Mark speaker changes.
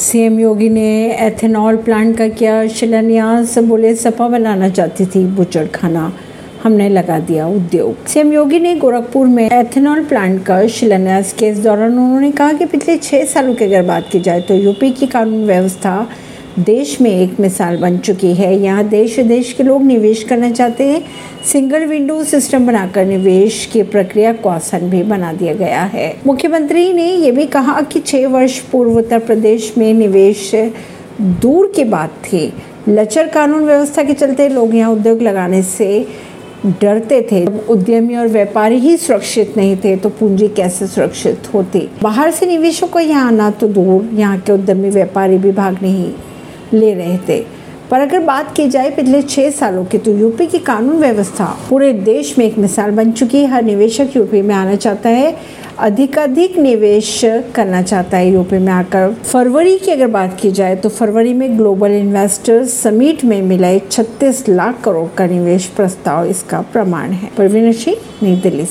Speaker 1: CM योगी ने ethanol plant का किया शिलान्यास बोले सपा बनाना चाहती थी बुचड़ खाना। हमने लगा दिया उद्योग. सीएम योगी ने गोरखपुर में एथेनॉल प्लांट का शिलान्यास के इस दौरान उन्होंने कहा कि पिछले छः सालों की अगर बात की जाए तो यूपी की कानून व्यवस्था देश में एक मिसाल बन चुकी है। यहाँ देश विदेश के लोग निवेश करना चाहते हैं। सिंगल विंडो सिस्टम बनाकर निवेश की प्रक्रिया को आसान भी बना दिया गया है। मुख्यमंत्री ने ये भी कहा कि छह वर्ष पूर्व उत्तर प्रदेश में निवेश दूर की बात थी। लचर कानून व्यवस्था के चलते लोग यहाँ उद्योग लगाने से डरते थे। उद्यमी और व्यापारी ही सुरक्षित नहीं थे तो पूंजी कैसे सुरक्षित होती? बाहर से निवेशों को यहाँ आना तो दूर, यहाँ के उद्यमी, व्यापारी भी भाग नहीं। ले रहे थे। पर अगर बात की जाए, पिछले छह सालों की तो यूपी की कानून व्यवस्था पूरे देश में एक मिसाल बन चुकी है। हर निवेशक यूपी में आना चाहता है, अधिकाधिक निवेश करना चाहता है यूपी में आकर। फरवरी की अगर बात की जाए तो फरवरी में ग्लोबल इन्वेस्टर्स समिट में मिला 36 लाख करोड़ का निवेश प्रस्ताव, इसका प्रमाण है। परवीन सिंह, नई दिल्ली से।